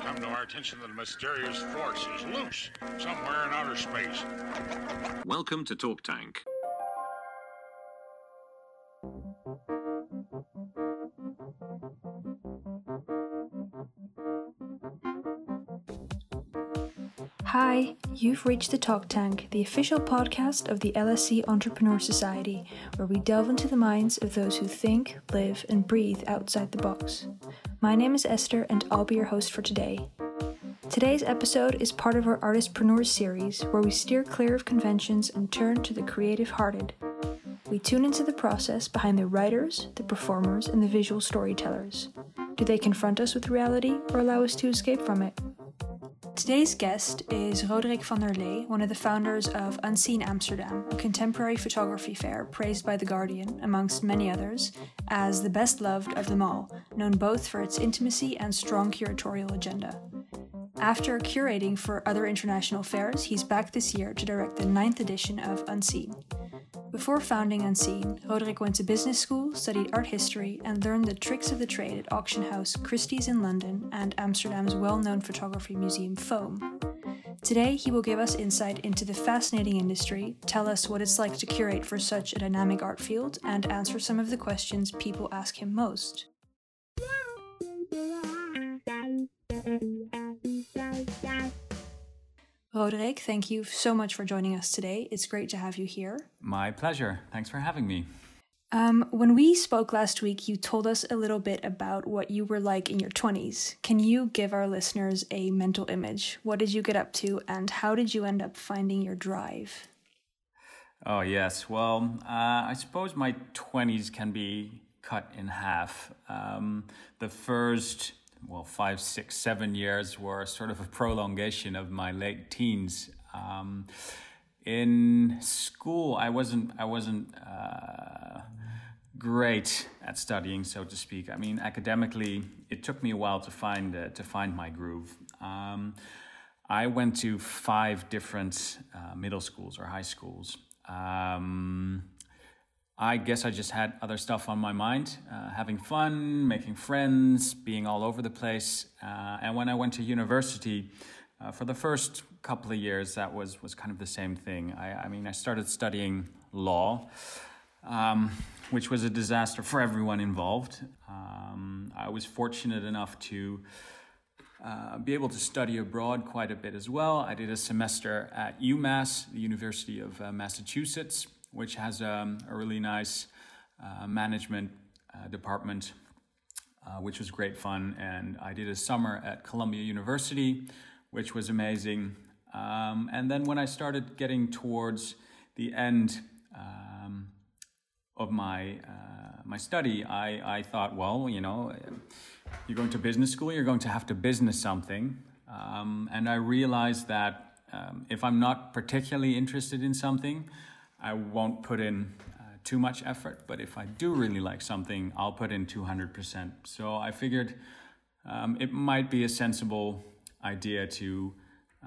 come to our attention that a mysterious force is loose somewhere in outer space. Welcome to Talk Tank. Hi, you've reached the Talk Tank, the official podcast of the LSE Entrepreneur Society, where we delve into the minds of those who think, live, and breathe outside the box. My name is Esther, and I'll be your host for today. Today's episode is part of our Artistpreneurs series, where we steer clear of conventions and turn to the creative hearted. We tune into the process behind the writers, the performers, and the visual storytellers. Do they confront us with reality or allow us to escape from it? Today's guest is Roderick van der Lee, one of the founders of Unseen Amsterdam, a contemporary photography fair praised by The Guardian, amongst many others, as the best loved of them all, known both for its intimacy and strong curatorial agenda. After curating for other international fairs, he's back this year to direct the ninth edition of Unseen. Before founding Unseen, Roderick went to business school, studied art history, and learned the tricks of the trade at auction house Christie's in London and Amsterdam's well known photography museum Foam. Today, he will give us insight into the fascinating industry, tell us what it's like to curate for such a dynamic art field, and answer some of the questions people ask him most. Roderick, thank you so much for joining us today. It's great to have you here. My pleasure. Thanks for having me. Um, when we spoke last week, you told us a little bit about what you were like in your 20s. Can you give our listeners a mental image? What did you get up to, and how did you end up finding your drive? Oh, yes. Well, uh, I suppose my 20s can be cut in half. Um, the first well, five, six, seven years were sort of a prolongation of my late teens. Um, in school, I wasn't, I wasn't uh, great at studying, so to speak. I mean, academically, it took me a while to find uh, to find my groove. Um, I went to five different uh, middle schools or high schools. Um, I guess I just had other stuff on my mind, uh, having fun, making friends, being all over the place. Uh, and when I went to university, uh, for the first couple of years, that was, was kind of the same thing. I, I mean, I started studying law, um, which was a disaster for everyone involved. Um, I was fortunate enough to uh, be able to study abroad quite a bit as well. I did a semester at UMass, the University of uh, Massachusetts which has um, a really nice uh, management uh, department, uh, which was great fun. And I did a summer at Columbia University, which was amazing. Um, and then when I started getting towards the end um, of my uh, my study, I, I thought, well, you know, you're going to business school, you're going to have to business something. Um, and I realized that um, if I'm not particularly interested in something, I won't put in uh, too much effort, but if I do really like something, I'll put in 200%. So I figured um, it might be a sensible idea to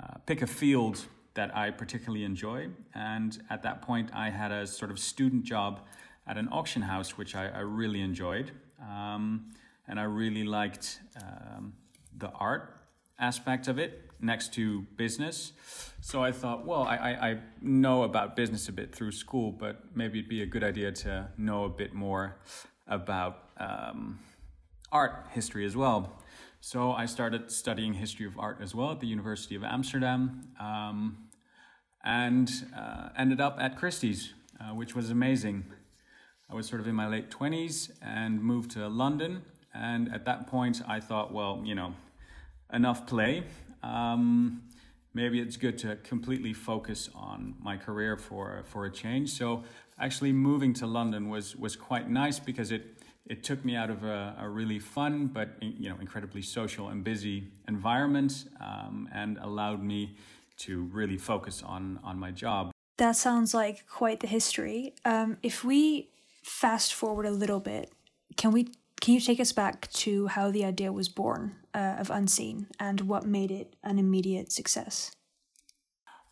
uh, pick a field that I particularly enjoy. And at that point, I had a sort of student job at an auction house, which I, I really enjoyed. Um, and I really liked um, the art aspect of it next to business. So I thought, well, I, I, I, know about business a bit through school, but maybe it'd be a good idea to know a bit more about um, art history as well. So I started studying history of art as well at the University of Amsterdam um, and uh, ended up at Christie's, uh, which was amazing. I was sort of in my late 20s and moved to London. And at that point, I thought, well, you know, enough play um, maybe it's good to completely focus on my career for for a change. So actually moving to London was was quite nice because it it took me out of a, a really fun but you know incredibly social and busy environment um, and allowed me to really focus on on my job. That sounds like quite the history. Um, if we fast forward a little bit, can we can you take us back to how the idea was born uh, of Unseen and what made it an immediate success?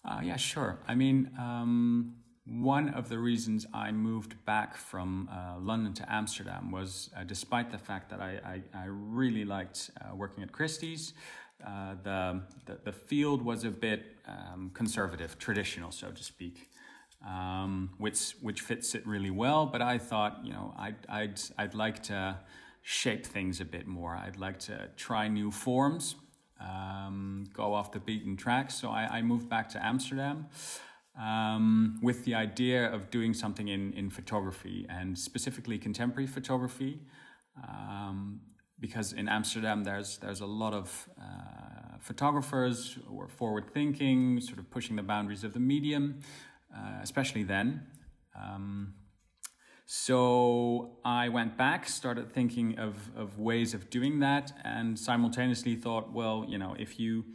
Uh, yeah, sure. I mean, um, one of the reasons I moved back from uh, London to Amsterdam was uh, despite the fact that I, I, I really liked uh, working at Christie's, uh, the, the, the, field was a bit um, conservative, traditional, so to speak. Um, which which fits it really well, but I thought, you know, I'd I'd I'd like to shape things a bit more. I'd like to try new forms, um, go off the beaten track. So I, I moved back to Amsterdam um, with the idea of doing something in, in photography and specifically contemporary photography. Um, because in Amsterdam, there's, there's a lot of uh, photographers who are forward thinking, sort of pushing the boundaries of the medium, uh, especially then. Um, so I went back, started thinking of, of ways of doing that, and simultaneously thought, well, you know, if you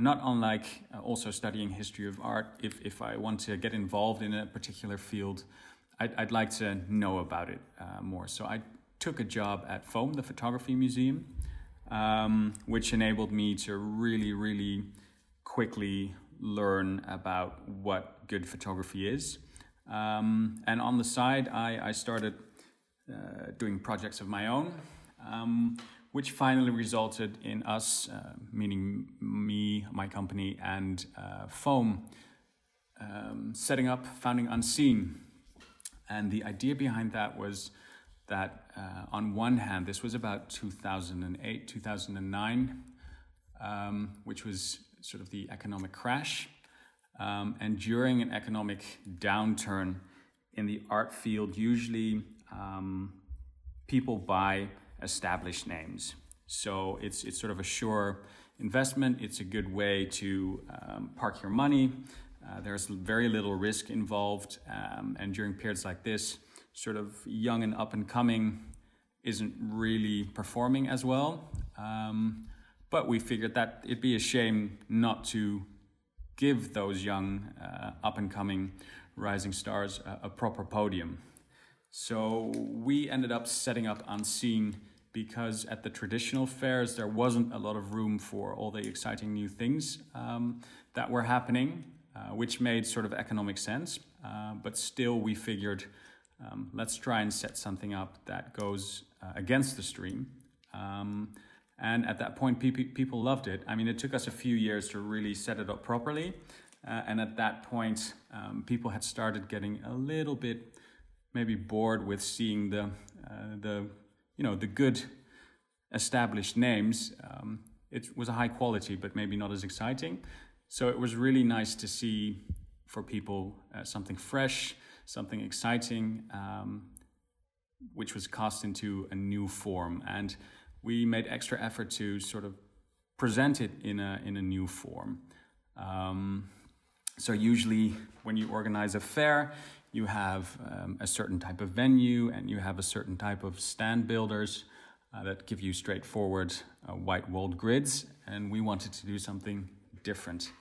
not unlike uh, also studying history of art, if, if I want to get involved in a particular field, I'd, I'd like to know about it uh, more. So I took a job at FOAM, the Photography Museum, um, which enabled me to really, really quickly learn about what good photography is. Um, and on the side, I, I started uh, doing projects of my own. Um, which finally resulted in us, uh, meaning me, my company, and uh, FOAM, um, setting up Founding Unseen. And the idea behind that was that, uh, on one hand, this was about 2008, 2009, um, which was sort of the economic crash. Um, and during an economic downturn in the art field, usually um, people buy established names. So it's, it's sort of a sure investment. It's a good way to um, park your money. Uh, there's very little risk involved. Um, and during periods like this, sort of young and up and coming isn't really performing as well. Um, but we figured that it'd be a shame not to give those young, uh, up and coming rising stars a, a proper podium. So we ended up setting up Unseen because at the traditional fairs there wasn't a lot of room for all the exciting new things um, that were happening, uh, which made sort of economic sense. Uh, but still, we figured um, let's try and set something up that goes uh, against the stream. Um, and at that point, people loved it. I mean, it took us a few years to really set it up properly. Uh, and at that point, um, people had started getting a little bit maybe bored with seeing the, uh, the you know the good established names, um, it was a high quality, but maybe not as exciting. So it was really nice to see for people uh, something fresh, something exciting, um, which was cast into a new form. And we made extra effort to sort of present it in a in a new form. Um, so usually, when you organize a fair, you have um, a certain type of venue and you have a certain type of stand builders uh, that give you straightforward uh, white walled grids. And we wanted to do something different.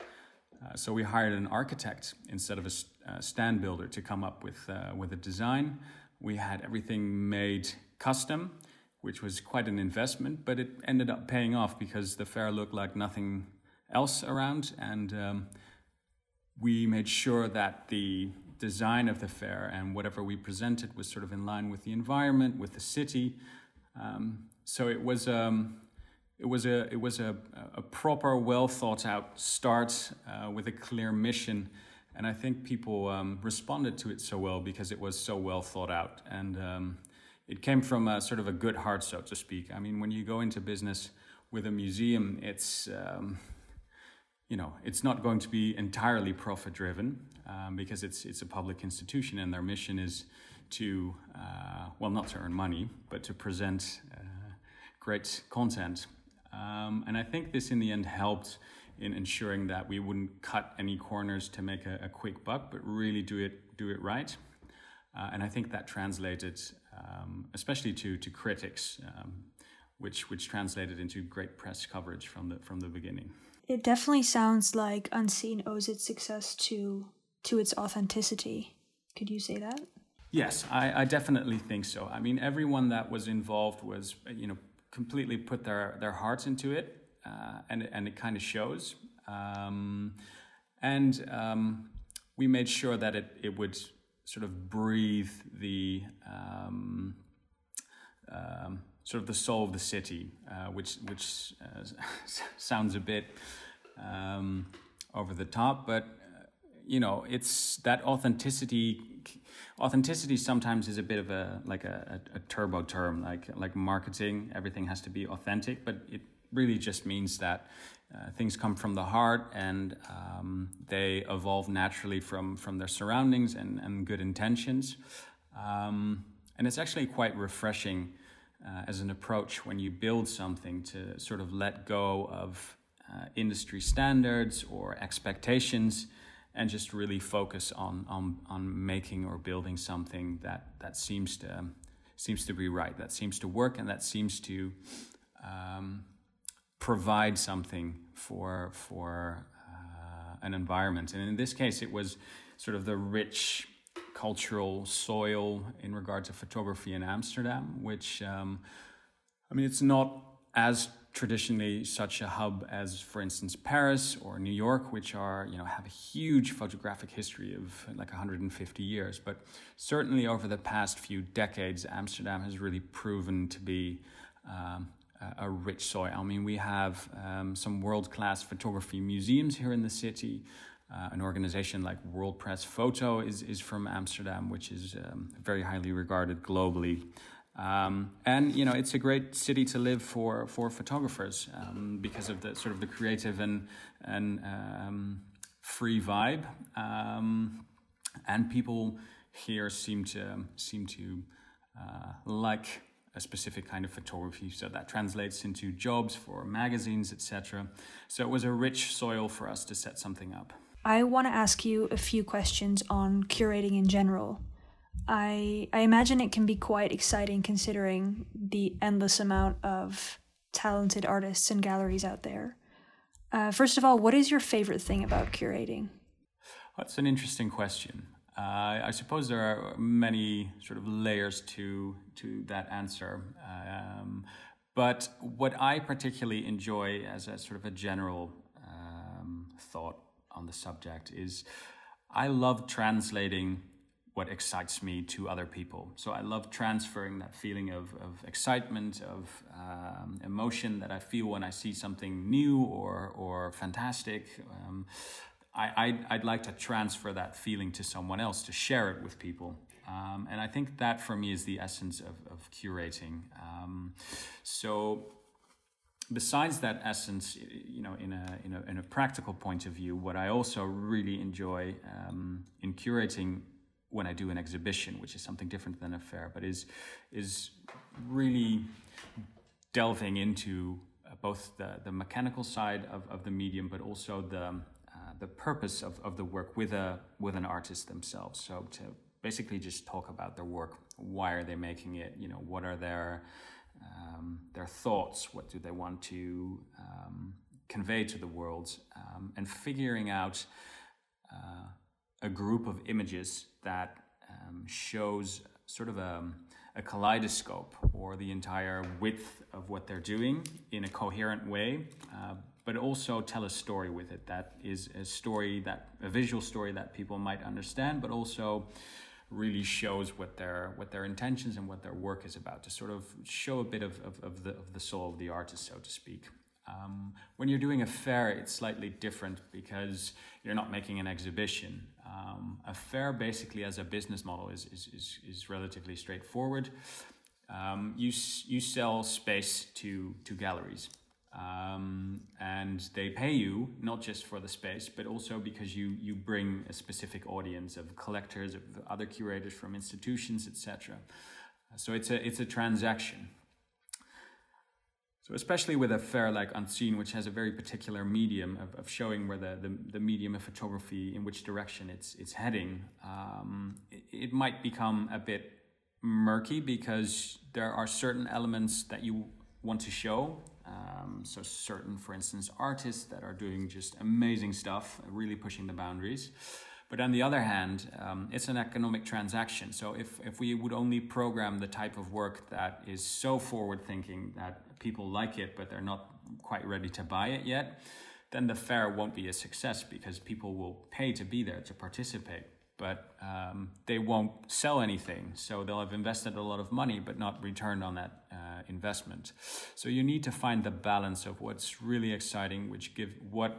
Uh, so we hired an architect instead of a, a stand builder to come up with, uh, with a design. We had everything made custom, which was quite an investment, but it ended up paying off because the fair looked like nothing else around. And um, we made sure that the design of the fair and whatever we presented was sort of in line with the environment, with the city. Um, so it was um, it was a it was a, a proper, well thought out start uh, with a clear mission, and I think people um, responded to it so well because it was so well thought out, and um, it came from a sort of a good heart, so to speak. I mean, when you go into business with a museum, it's um, you know, it's not going to be entirely profit driven um, because it's it's a public institution and their mission is to uh, well not to earn money but to present uh, great content. Um, and I think this in the end helped in ensuring that we wouldn't cut any corners to make a, a quick buck, but really do it do it right. Uh, and I think that translated, um, especially to to critics, um, which which translated into great press coverage from the from the beginning. It definitely sounds like Unseen owes its success to to its authenticity. Could you say that? Yes, I, I definitely think so. I mean, everyone that was involved was, you know, completely put their, their hearts into it, uh, and and it kind of shows. Um, and um, we made sure that it it would sort of breathe the um, um, sort of the soul of the city, uh, which which uh, sounds a bit um, over the top, but uh, you know, it's that authenticity. Authenticity sometimes is a bit of a like a, a, a turbo term, like like marketing. Everything has to be authentic, but it really just means that uh, things come from the heart and um, they evolve naturally from from their surroundings and, and good intentions. Um, and it's actually quite refreshing uh, as an approach when you build something to sort of let go of uh, industry standards or expectations and just really focus on, on, on making or building something that, that seems to seems to be right, that seems to work, and that seems to um, provide something for for uh, an environment. And in this case, it was sort of the rich cultural soil in regard to photography in Amsterdam, which um, I mean, it's not as traditionally such a hub as, for instance, Paris or New York, which are you know have a huge photographic history of like 150 years. But certainly over the past few decades, Amsterdam has really proven to be um, a rich soil. I mean, we have um, some world class photography museums here in the city. Uh, an organization like World Press Photo is, is from Amsterdam, which is um, very highly regarded globally. Um, and you know, it's a great city to live for for photographers um, because of the sort of the creative and and um, free vibe. Um, and people here seem to seem to uh, like a specific kind of photography. So that translates into jobs for magazines, etc. So it was a rich soil for us to set something up. I want to ask you a few questions on curating in general. I I imagine it can be quite exciting considering the endless amount of talented artists and galleries out there. Uh, first of all, what is your favorite thing about curating? That's an interesting question. Uh, I suppose there are many sort of layers to to that answer. Um, but what I particularly enjoy as a sort of a general um, thought on the subject is I love translating what excites me to other people. So I love transferring that feeling of, of excitement, of um, emotion that I feel when I see something new or, or fantastic. Um, I, I'd, I'd, like to transfer that feeling to someone else, to share it with people. Um, and I think that for me is the essence of, of curating. Um, so besides that essence, you know, in a, in a, in a practical point of view, what I also really enjoy um, in curating when I do an exhibition, which is something different than a fair, but is is really delving into uh, both the, the mechanical side of, of the medium, but also the the purpose of, of the work with a with an artist themselves. So to basically just talk about their work, why are they making it? You know, what are their um, their thoughts? What do they want to um, convey to the world? Um, and figuring out uh, a group of images that um, shows sort of a, a, kaleidoscope or the entire width of what they're doing in a coherent way, uh, but also tell a story with it that is a story that a visual story that people might understand, but also really shows what their what their intentions and what their work is about to sort of show a bit of, of, of the of the soul of the artist, so to speak. Um, when you're doing a fair, it's slightly different because you're not making an exhibition. Um, a fair, basically, as a business model, is, is, is, is relatively straightforward. Um, you, you sell space to, to galleries. Um, and they pay you not just for the space, but also because you you bring a specific audience of collectors, of other curators from institutions, etc. So it's a it's a transaction. So especially with a fair like Unseen, which has a very particular medium of, of showing where the, the, the medium of photography, in which direction it's it's heading, um, it, it might become a bit murky because there are certain elements that you want to show um, so certain, for instance, artists that are doing just amazing stuff, really pushing the boundaries. But on the other hand, um, it's an economic transaction. So if, if we would only program the type of work that is so forward thinking that people like it, but they're not quite ready to buy it yet, then the fair won't be a success because people will pay to be there to participate but um, they won't sell anything. So they'll have invested a lot of money, but not returned on that uh, investment. So you need to find the balance of what's really exciting, which give what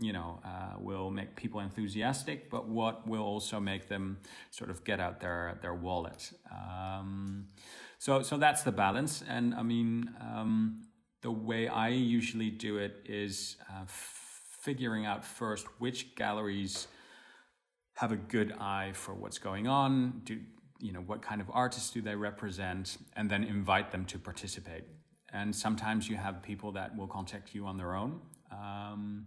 you know uh, will make people enthusiastic, but what will also make them sort of get out their their wallet. Um, so so that's the balance, and I mean um, the way I usually do it is uh, figuring out first which galleries have a good eye for what's going on. Do you know what kind of artists do they represent, and then invite them to participate. And sometimes you have people that will contact you on their own. Um,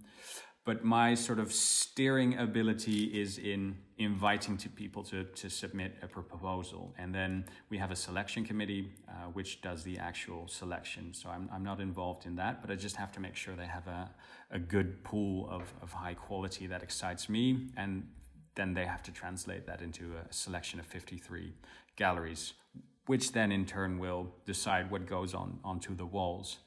but my sort of steering ability is in inviting to people to, to submit a proposal and then we have a selection committee uh, which does the actual selection so I'm, I'm not involved in that but i just have to make sure they have a, a good pool of, of high quality that excites me and then they have to translate that into a selection of 53 galleries which then in turn will decide what goes on onto the walls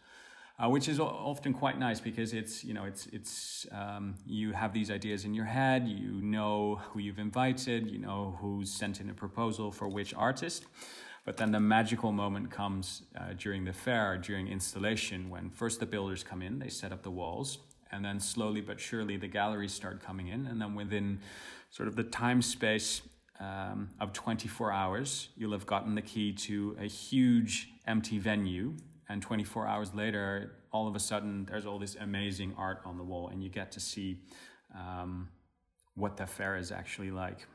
uh, which is often quite nice because it's you know it's it's um, you have these ideas in your head you know who you've invited you know who's sent in a proposal for which artist but then the magical moment comes uh, during the fair during installation when first the builders come in they set up the walls and then slowly but surely the galleries start coming in and then within sort of the time space um, of 24 hours you'll have gotten the key to a huge empty venue. And 24 hours later all of a sudden there's all this amazing art on the wall and you get to see um, what the fair is actually like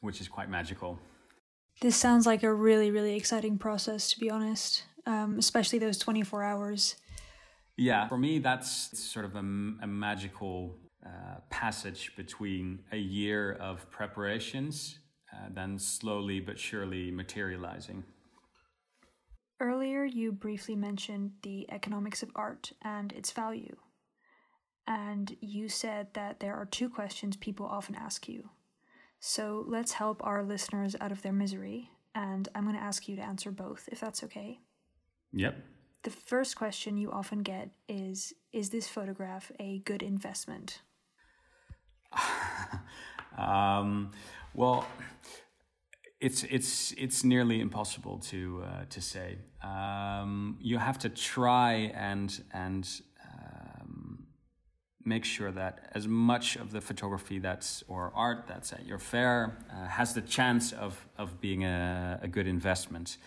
which is quite magical. This sounds like a really really exciting process to be honest um, especially those 24 hours. Yeah for me that's sort of a, a magical uh, passage between a year of preparations uh, then slowly but surely materializing Earlier, you briefly mentioned the economics of art and its value. And you said that there are two questions people often ask you. So let's help our listeners out of their misery. And I'm going to ask you to answer both, if that's okay. Yep. The first question you often get is Is this photograph a good investment? um, well, it's it's it's nearly impossible to uh, to say. Um, you have to try and and um, make sure that as much of the photography that's or art that's at your fair uh, has the chance of of being a, a good investment.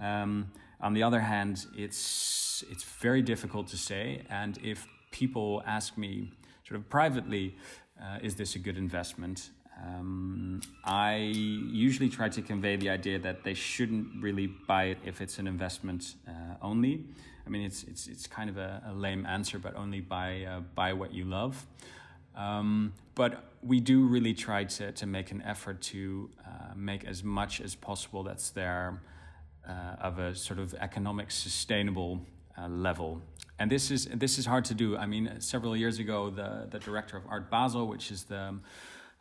Um, on the other hand, it's it's very difficult to say, and if people ask me sort of privately, uh, is this a good investment? Um, I usually try to convey the idea that they shouldn't really buy it if it's an investment uh, only. I mean, it's it's it's kind of a, a lame answer, but only buy uh, buy what you love. Um, but we do really try to to make an effort to uh, make as much as possible that's there uh, of a sort of economic sustainable uh, level. And this is this is hard to do. I mean, several years ago, the the director of Art Basel, which is the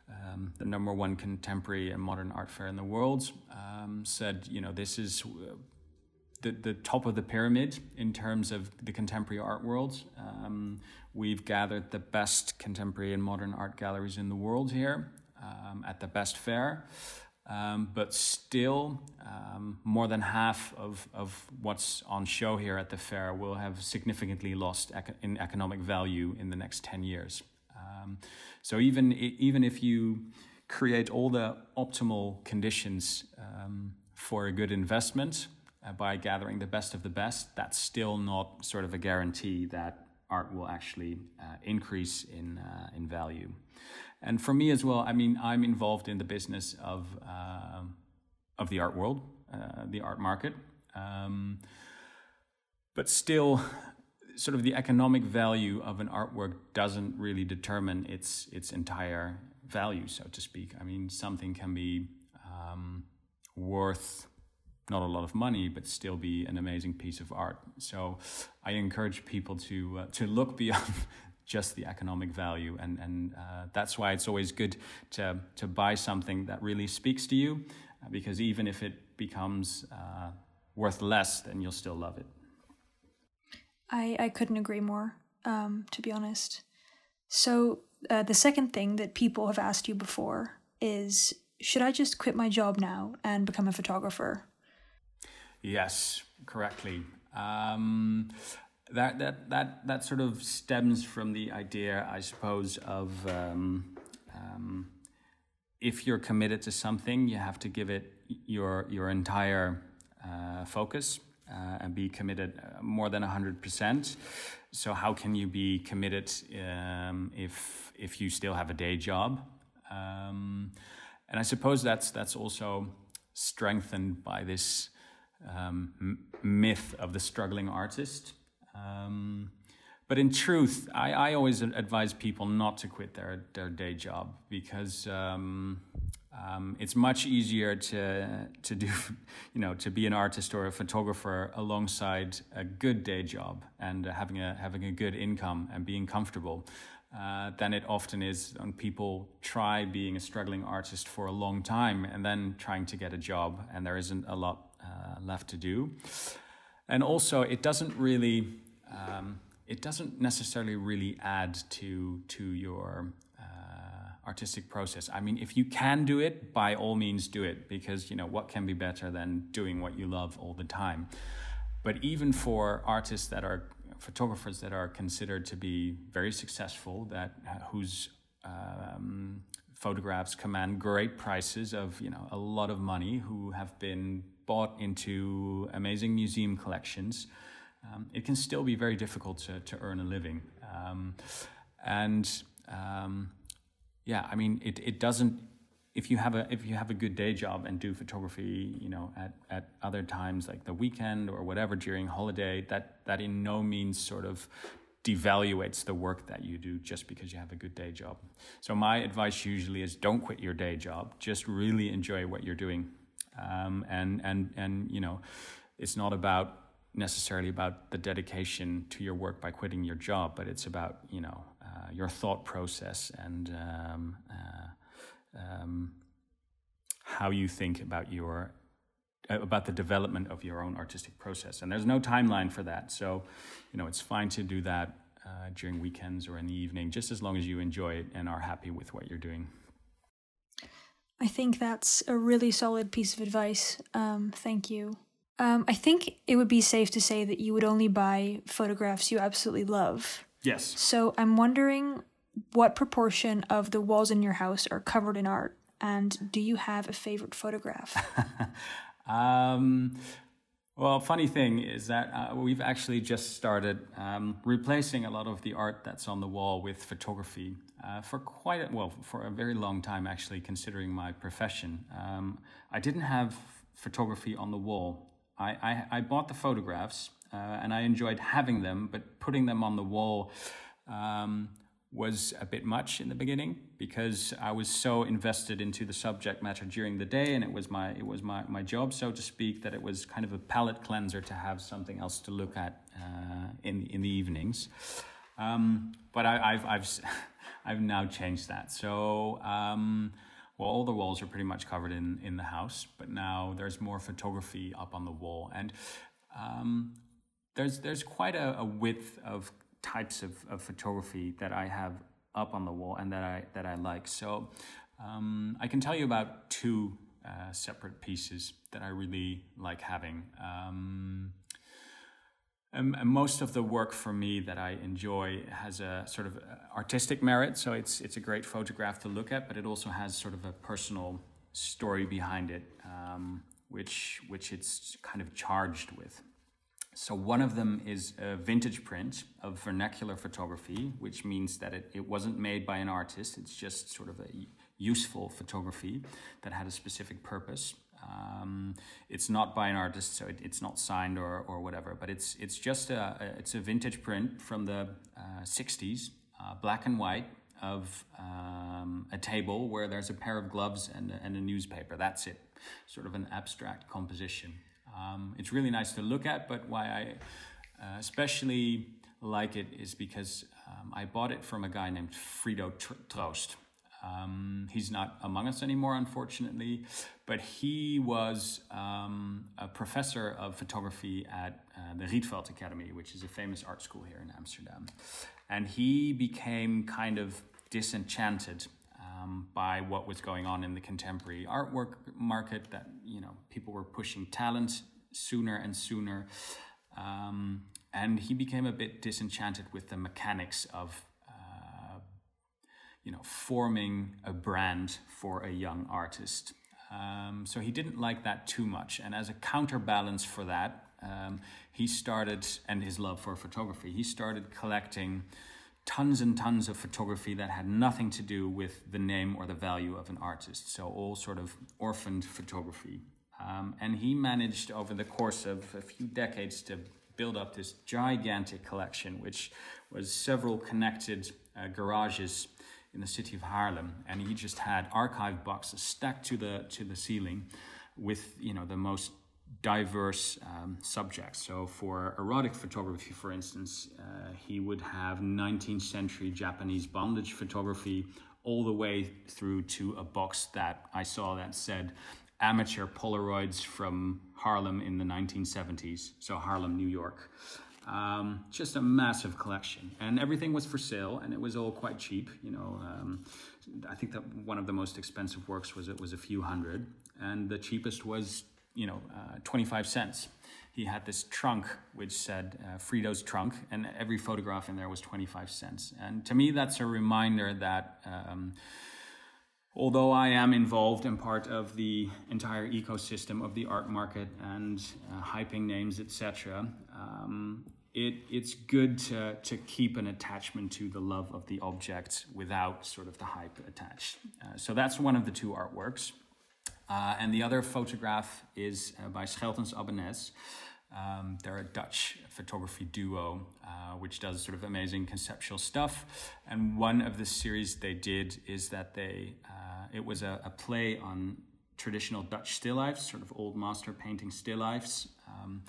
um, the number one contemporary and modern art fair in the world, um, said, you know, this is uh, the, the top of the pyramid in terms of the contemporary art world. Um, we've gathered the best contemporary and modern art galleries in the world here um, at the best fair. Um, but still, um, more than half of, of what's on show here at the fair will have significantly lost in economic value in the next 10 years. Um, so even even if you create all the optimal conditions um, for a good investment uh, by gathering the best of the best, that's still not sort of a guarantee that art will actually uh, increase in uh, in value. And for me as well, I mean, I'm involved in the business of uh, of the art world, uh, the art market. Um, but still, sort of the economic value of an artwork doesn't really determine its its entire value, so to speak. I mean, something can be um, worth not a lot of money, but still be an amazing piece of art. So I encourage people to uh, to look beyond just the economic value, and and uh, that's why it's always good to to buy something that really speaks to you, uh, because even if it becomes uh, worth less, then you'll still love it. I, I couldn't agree more, um, to be honest. So, uh, the second thing that people have asked you before is should I just quit my job now and become a photographer? Yes, correctly. Um, that that that that sort of stems from the idea, I suppose, of um, um, if you're committed to something, you have to give it your your entire uh, focus uh, and be committed uh, more than hundred percent. So how can you be committed um, if if you still have a day job? Um, and I suppose that's that's also strengthened by this um, myth of the struggling artist. Um, but in truth, I, I, always advise people not to quit their, their day job because um, um, it's much easier to to do, you know, to be an artist or a photographer alongside a good day job and having a having a good income and being comfortable. Uh, than it often is when people try being a struggling artist for a long time and then trying to get a job and there isn't a lot uh, left to do. And also, it doesn't really, um, it doesn't necessarily really add to to your uh, artistic process. I mean, if you can do it, by all means, do it because you know what can be better than doing what you love all the time. But even for artists that are photographers that are considered to be very successful, that uh, whose um, photographs command great prices of you know a lot of money, who have been bought into amazing museum collections, um, it can still be very difficult to, to earn a living. Um, and um, yeah, I mean, it, it doesn't. If you have a if you have a good day job and do photography, you know, at, at other times like the weekend or whatever during holiday, that that in no means sort of devaluates the work that you do just because you have a good day job. So my advice usually is don't quit your day job. Just really enjoy what you're doing um, and and and you know, it's not about necessarily about the dedication to your work by quitting your job, but it's about you know uh, your thought process and um, uh, um, how you think about your uh, about the development of your own artistic process. And there's no timeline for that, so you know it's fine to do that uh, during weekends or in the evening, just as long as you enjoy it and are happy with what you're doing. I think that's a really solid piece of advice. Um, thank you. Um, I think it would be safe to say that you would only buy photographs you absolutely love. Yes. So I'm wondering what proportion of the walls in your house are covered in art, and do you have a favorite photograph? um, well, funny thing is that uh, we've actually just started um, replacing a lot of the art that's on the wall with photography uh, for quite a, well for a very long time actually. Considering my profession, um, I didn't have photography on the wall. I I, I bought the photographs uh, and I enjoyed having them, but putting them on the wall. Um, was a bit much in the beginning because I was so invested into the subject matter during the day and it was my it was my, my job so to speak that it was kind of a palate cleanser to have something else to look at uh, in in the evenings um, but I, have I've I've now changed that so um, well all the walls are pretty much covered in in the house but now there's more photography up on the wall and um, there's there's quite a, a width of types of, of photography that I have up on the wall and that I that I like. So um, I can tell you about two uh, separate pieces that I really like having. Um, and, most of the work for me that I enjoy has a sort of artistic merit, so it's it's a great photograph to look at, but it also has sort of a personal story behind it, um, which which it's kind of charged with. So one of them is a vintage print of vernacular photography, which means that it, it wasn't made by an artist. It's just sort of a useful photography that had a specific purpose. Um, it's not by an artist, so it, it's not signed or, or whatever. But it's it's just a, it's a vintage print from the uh, '60s, uh, black and white, of um, a table where there's a pair of gloves and, and a newspaper. That's it. Sort of an abstract composition. Um, it's really nice to look at, but why I uh, especially like it is because um, I bought it from a guy named Frido Troost. Um, he's not among us anymore, unfortunately, but he was um, a professor of photography at uh, the Rietveld Academy, which is a famous art school here in Amsterdam. And he became kind of disenchanted um, by what was going on in the contemporary artwork market. That you know, people were pushing talent sooner and sooner, um, and he became a bit disenchanted with the mechanics of. You know, forming a brand for a young artist. Um, so he didn't like that too much. And as a counterbalance for that, um, he started, and his love for photography, he started collecting tons and tons of photography that had nothing to do with the name or the value of an artist. So, all sort of orphaned photography. Um, and he managed over the course of a few decades to build up this gigantic collection, which was several connected uh, garages in the city of Haarlem, And he just had archive boxes stacked to the to the ceiling with you know the most diverse um, subjects. So, for erotic photography, for instance, uh, he would have 19th century Japanese bondage photography all the way through to a box that I saw that said amateur Polaroids from Harlem in the 1970s, so Harlem, New York. Um, just a massive collection, and everything was for sale, and it was all quite cheap. You know, um, I think that one of the most expensive works was it was a few hundred, and the cheapest was you know, uh, 25 cents. He had this trunk which said uh, Frido's trunk, and every photograph in there was 25 cents. And to me, that's a reminder that um, although I am involved and part of the entire ecosystem of the art market and uh, hyping names, etc., um, it, it's good to, to keep an attachment to the love of the object without sort of the hype attached. Uh, so that's one of the two artworks. Uh, and the other photograph is uh, by Scheltens Abbenes. Um, they're a Dutch photography duo uh, which does sort of amazing conceptual stuff. And one of the series they did is that they uh, it was a, a, play on traditional Dutch still lifes, sort of old master painting still lifes. Um,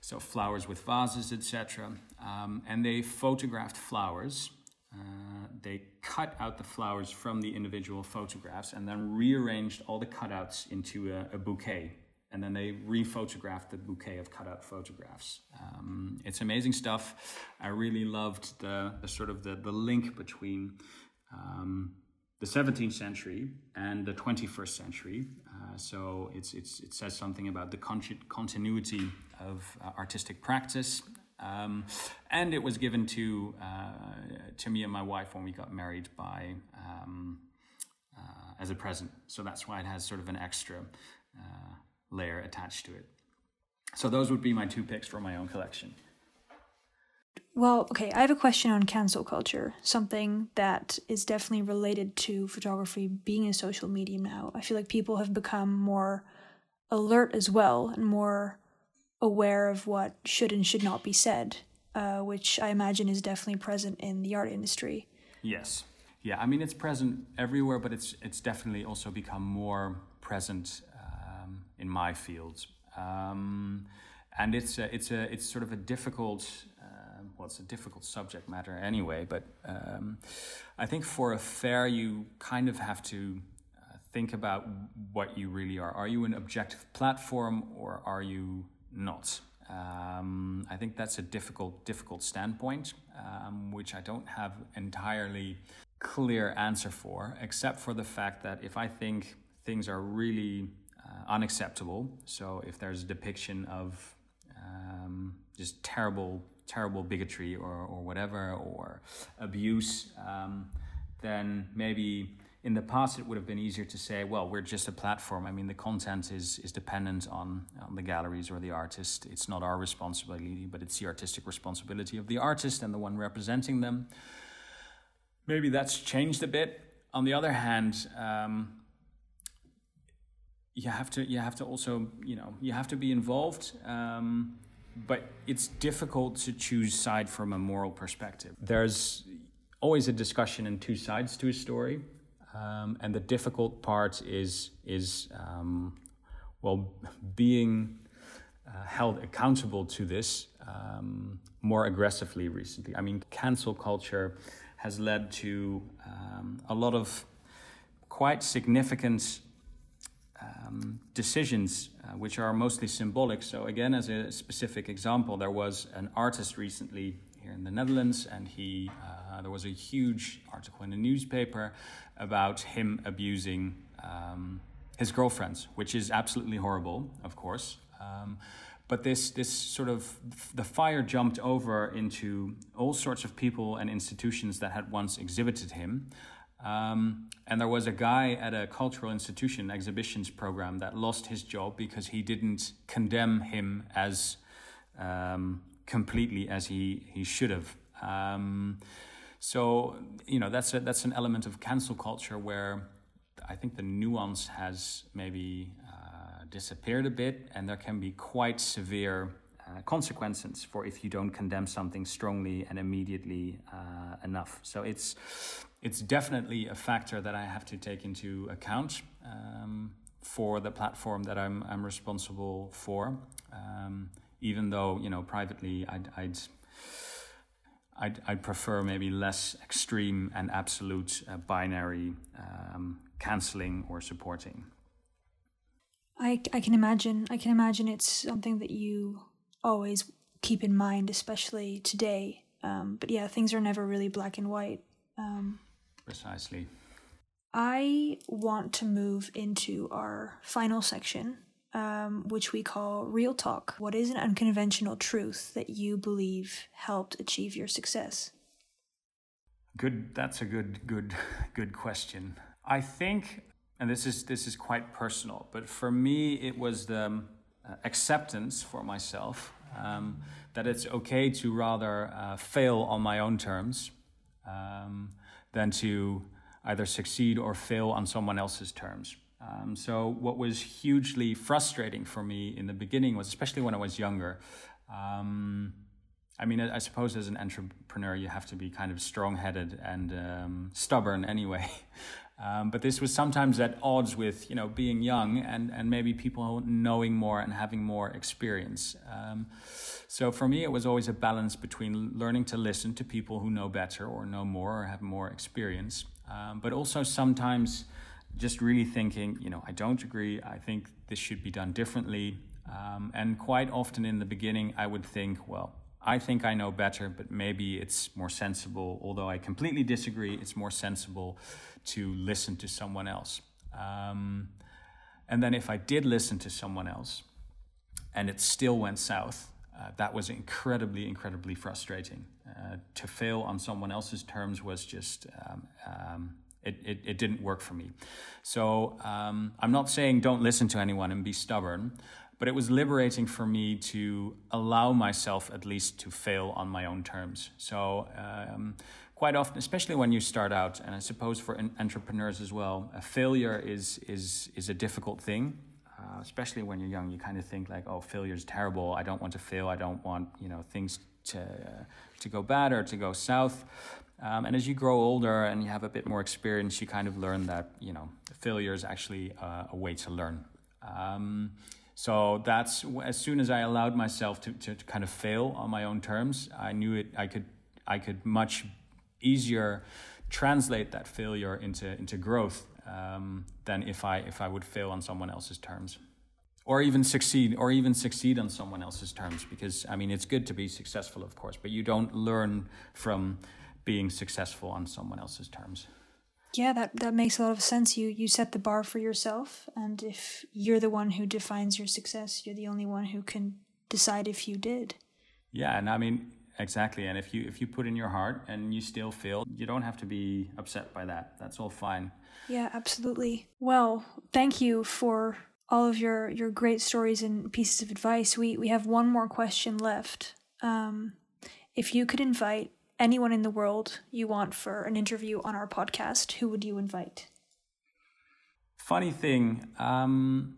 so flowers with vases, etc. Um, and they photographed flowers uh, they cut out the flowers from the individual photographs and then rearranged all the cutouts into a, a bouquet. And then they rephotographed the bouquet of cutout photographs. Um, it's amazing stuff. I really loved the, the sort of the, the link between um, the 17th century and the 21st century. Uh, so it's, it's, it says something about the con- continuity of uh, artistic practice um, and it was given to uh, to me and my wife when we got married by um, uh, as a present. So that's why it has sort of an extra uh, layer attached to it. So those would be my two picks for my own collection. Well, okay, I have a question on cancel culture, something that is definitely related to photography being a social medium now. I feel like people have become more alert as well and more aware of what should and should not be said, uh, which I imagine is definitely present in the art industry. Yes. Yeah, I mean it's present everywhere, but it's it's definitely also become more present in my field, um, and it's a, it's a it's sort of a difficult uh, well, it's a difficult subject matter anyway. But um, I think for a fair, you kind of have to uh, think about what you really are. Are you an objective platform, or are you not. Um, I think that's a difficult, difficult standpoint, um, which I don't have entirely clear answer for, except for the fact that if I think things are really uh, unacceptable, so if there's a depiction of um, just terrible, terrible bigotry or, or whatever, or abuse, um, then maybe in the past it would have been easier to say well we're just a platform. I mean the content is is dependent on, on the galleries or the artist. It's not our responsibility but it's the artistic responsibility of the artist and the one representing them. Maybe that's changed a bit. On the other hand um, you have to you have to also you know you have to be involved um, but it's difficult to choose side from a moral perspective there's always a discussion and two sides to a story um, and the difficult part is is um, well being uh, held accountable to this um, more aggressively recently. I mean, cancel culture has led to um, a lot of quite significant um, decisions, uh, which are mostly symbolic. So, again, as a specific example, there was an artist recently here in the Netherlands, and he uh, there was a huge article in the newspaper about him abusing um, his girlfriends, which is absolutely horrible, of course. Um, but this this sort of the fire jumped over into all sorts of people and institutions that had once exhibited him. Um, and there was a guy at a cultural institution exhibitions program that lost his job because he didn't condemn him as um, completely as he, he should have. Um, so you know that's a, that's an element of cancel culture where I think the nuance has maybe uh, disappeared a bit, and there can be quite severe uh, consequences for if you don't condemn something strongly and immediately uh, enough. So it's it's definitely a factor that I have to take into account um, for the platform that I'm I'm responsible for. Um, even though you know privately I'd, I'd I'd, I'd, prefer maybe less extreme and absolute uh, binary um, canceling or supporting. I, I can imagine. I can imagine it's something that you always keep in mind, especially today. Um, but yeah, things are never really black and white. Um, Precisely. I want to move into our final section, um, which we call Real Talk. What is an unconventional truth that you believe helped achieve your success? Good. That's a good, good, good question. I think, and this is this is quite personal, but for me, it was the um, acceptance for myself um, that it's okay to rather uh, fail on my own terms um, than to either succeed or fail on someone else's terms. Um, so, what was hugely frustrating for me in the beginning was, especially when I was younger, um, I mean, I, suppose as an entrepreneur, you have to be kind of strong headed and um, stubborn anyway. Um, but this was sometimes at odds with, you know, being young and, and maybe people knowing more and having more experience. Um, so for me, it was always a balance between learning to listen to people who know better or know more or have more experience, um, but also sometimes just really thinking, you know, I don't agree. I think this should be done differently. Um, and quite often in the beginning, I would think, well, I think I know better, but maybe it's more sensible. Although I completely disagree, it's more sensible to listen to someone else. Um, and then if I did listen to someone else and it still went south, uh, that was incredibly, incredibly frustrating. Uh, to fail on someone else's terms was just um, um, it, it, it didn't work for me. So um, I'm not saying don't listen to anyone and be stubborn, but it was liberating for me to allow myself at least to fail on my own terms. So um, quite often, especially when you start out, and I suppose for entrepreneurs as well, a failure is is is a difficult thing. Uh, especially when you're young, you kind of think like, "Oh, failure is terrible. I don't want to fail. I don't want you know things to uh, to go bad or to go south." Um, and as you grow older and you have a bit more experience, you kind of learn that you know failure is actually uh, a way to learn. Um, so that's as soon as I allowed myself to, to kind of fail on my own terms, I knew it. I could I could much easier translate that failure into into growth um, than if I if I would fail on someone else's terms or even succeed or even succeed on someone else's terms because i mean it's good to be successful of course but you don't learn from being successful on someone else's terms. Yeah, that, that makes a lot of sense. You you set the bar for yourself, and if you're the one who defines your success, you're the only one who can decide if you did. Yeah, and I mean exactly. And if you if you put in your heart and you still fail, you don't have to be upset by that. That's all fine. Yeah, absolutely. Well, thank you for all of your your great stories and pieces of advice. We we have one more question left. Um, if you could invite anyone in the world you want for an interview on our podcast, who would you invite? Funny thing, um,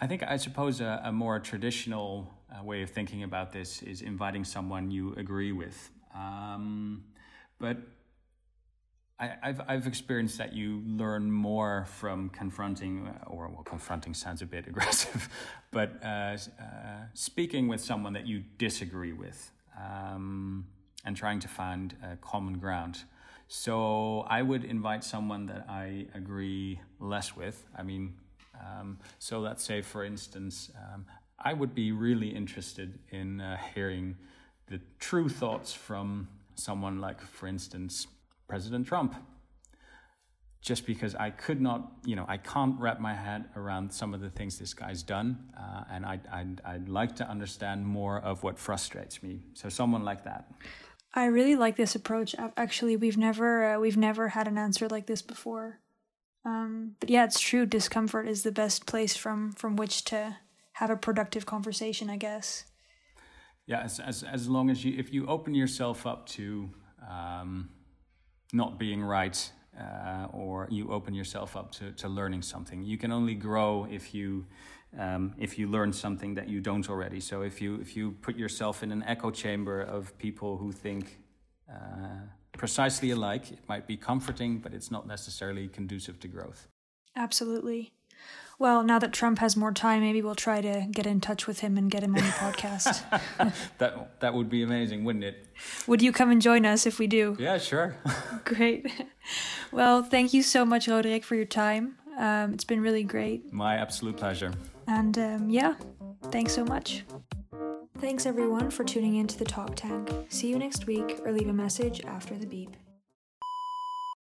I think I suppose a, a more traditional uh, way of thinking about this is inviting someone you agree with. Um, but I, have I've experienced that you learn more from confronting, uh, or well, confronting sounds a bit aggressive, but uh, uh, speaking with someone that you disagree with. Um, and trying to find a common ground. So I would invite someone that I agree less with. I mean, um, so let's say, for instance, um, I would be really interested in uh, hearing the true thoughts from someone like, for instance, President Trump. Just because I could not, you know, I can't wrap my head around some of the things this guy's done, uh, and I'd, I'd, I'd like to understand more of what frustrates me. So, someone like that. I really like this approach. Actually, we've never uh, we've never had an answer like this before. Um, but yeah, it's true. Discomfort is the best place from from which to have a productive conversation, I guess. Yeah, as as, as long as you if you open yourself up to um, not being right, uh, or you open yourself up to, to learning something, you can only grow if you um, if you learn something that you don't already. So if you if you put yourself in an echo chamber of people who think uh, precisely alike, it might be comforting, but it's not necessarily conducive to growth. Absolutely. Well, now that Trump has more time, maybe we'll try to get in touch with him and get him on the podcast. that that would be amazing, wouldn't it? Would you come and join us if we do? Yeah, sure. great. Well, thank you so much, Roderick, for your time. Um, it's been really great. My absolute pleasure. And um, yeah, thanks so much. Thanks everyone for tuning in to the Talk Tank. See you next week or leave a message after the beep.